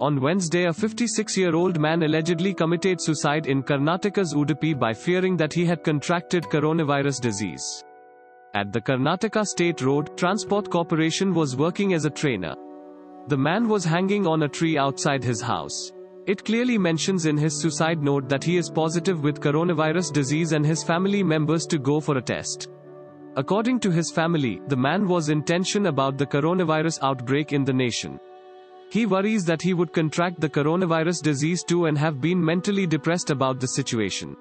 On Wednesday, a 56 year old man allegedly committed suicide in Karnataka's Udupi by fearing that he had contracted coronavirus disease. At the Karnataka State Road Transport Corporation was working as a trainer. The man was hanging on a tree outside his house. It clearly mentions in his suicide note that he is positive with coronavirus disease and his family members to go for a test. According to his family, the man was in tension about the coronavirus outbreak in the nation. He worries that he would contract the coronavirus disease too and have been mentally depressed about the situation.